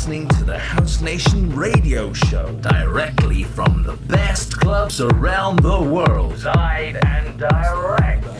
listening to the House Nation radio show directly from the best clubs around the world, live and direct.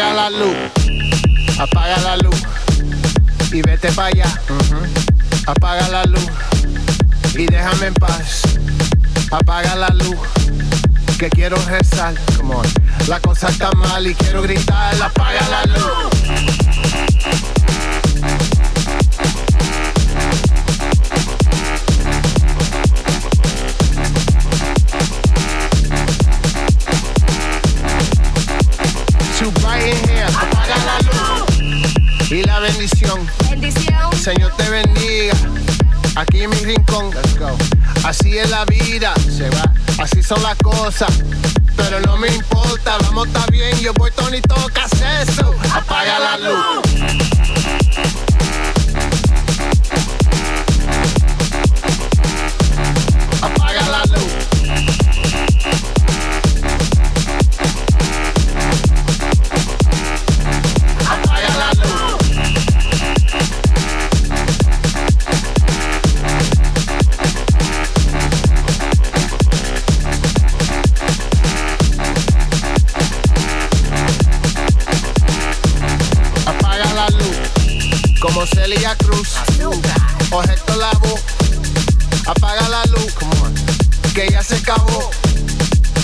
Apaga la luz, apaga la luz y vete para allá. Apaga la luz y déjame en paz. Apaga la luz que quiero rezar. Come. La cosa está mal y quiero gritar. Apaga la luz. la bendición. Bendición. Señor te bendiga. Aquí en mi rincón. Así es la vida. Se va. Así son las cosas. Pero no me importa. Vamos, está bien. Yo voy Tony, tocas eso. Apaga la luz. acabó.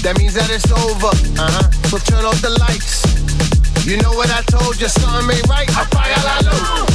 That means that it's over. Uh-huh. So turn off the lights. You know what I told you, son ain't right. Apaga la luz.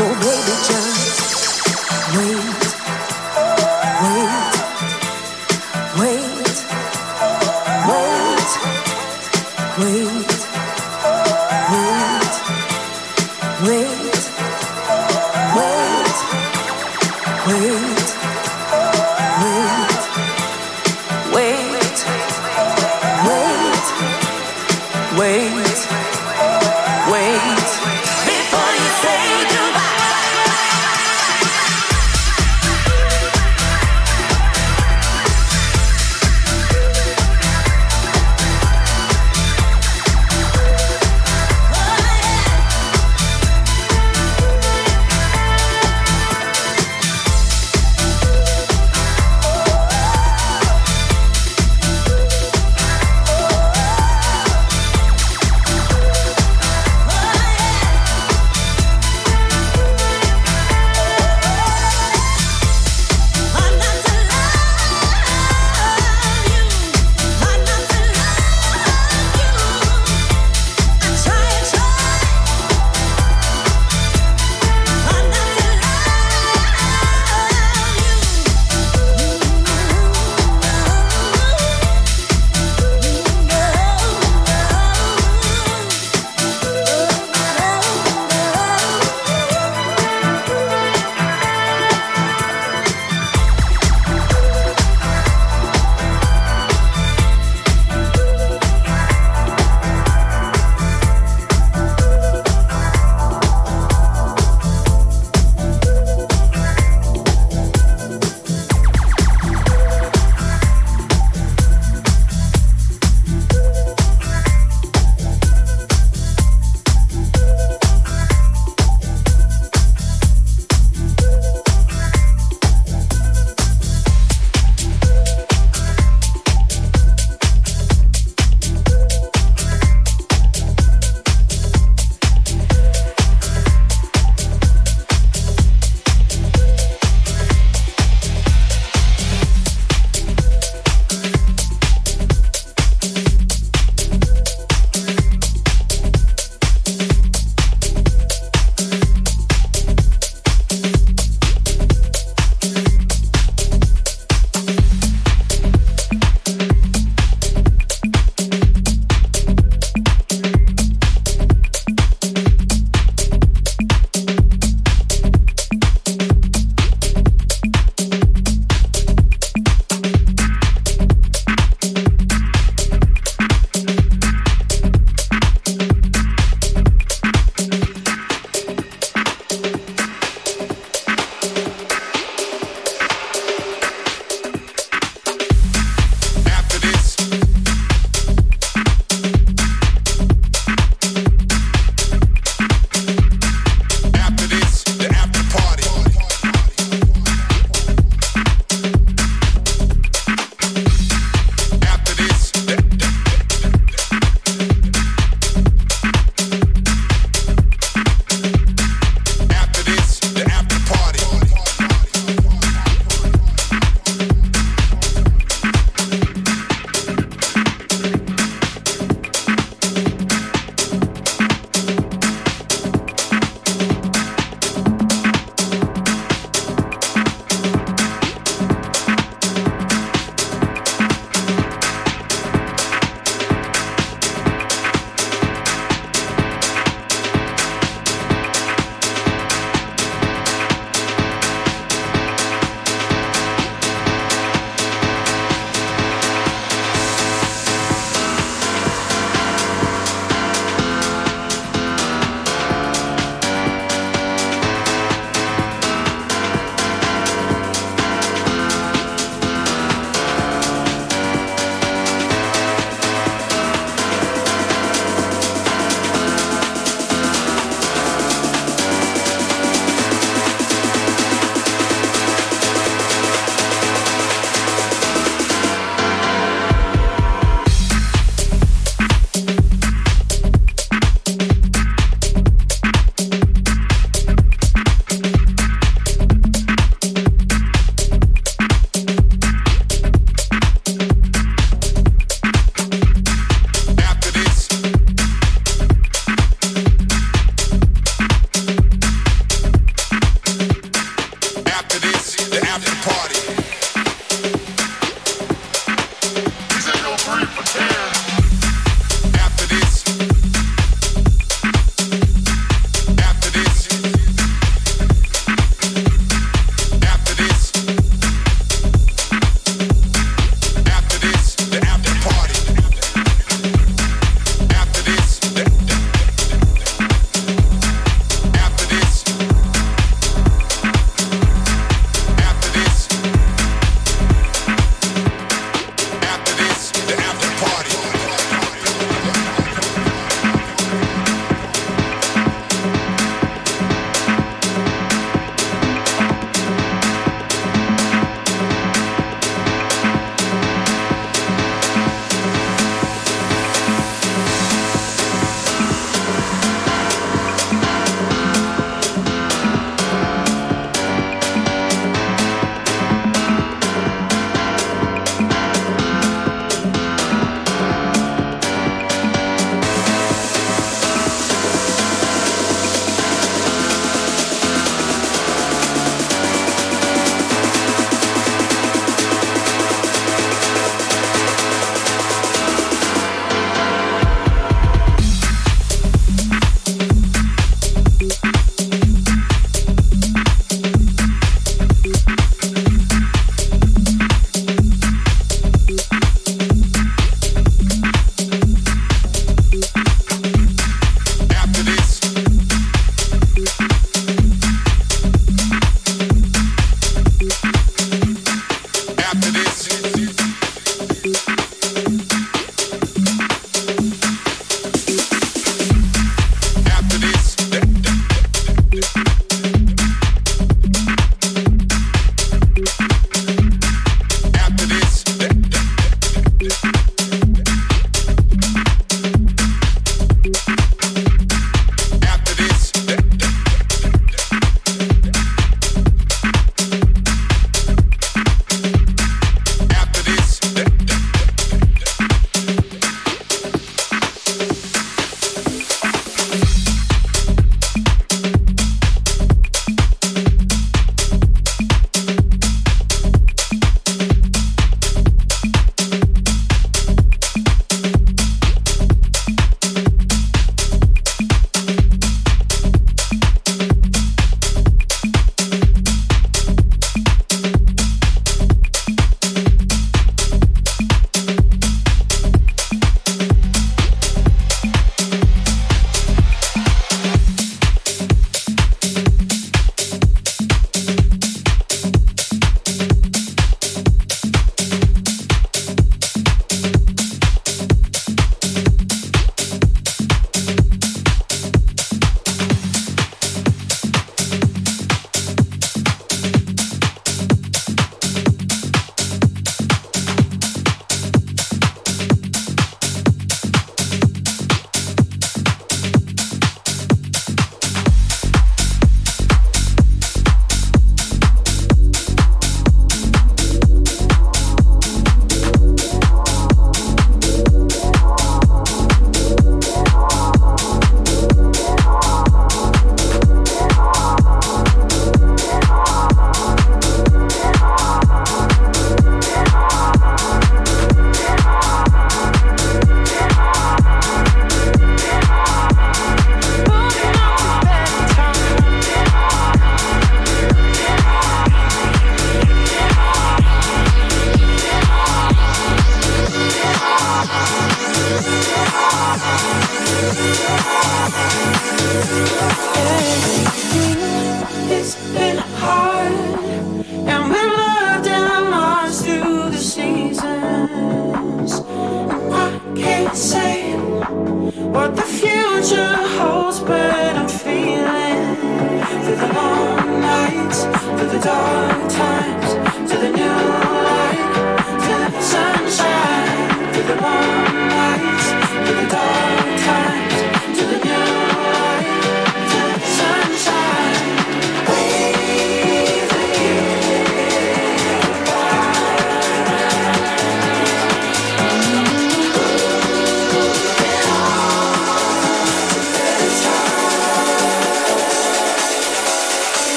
So baby, just wait.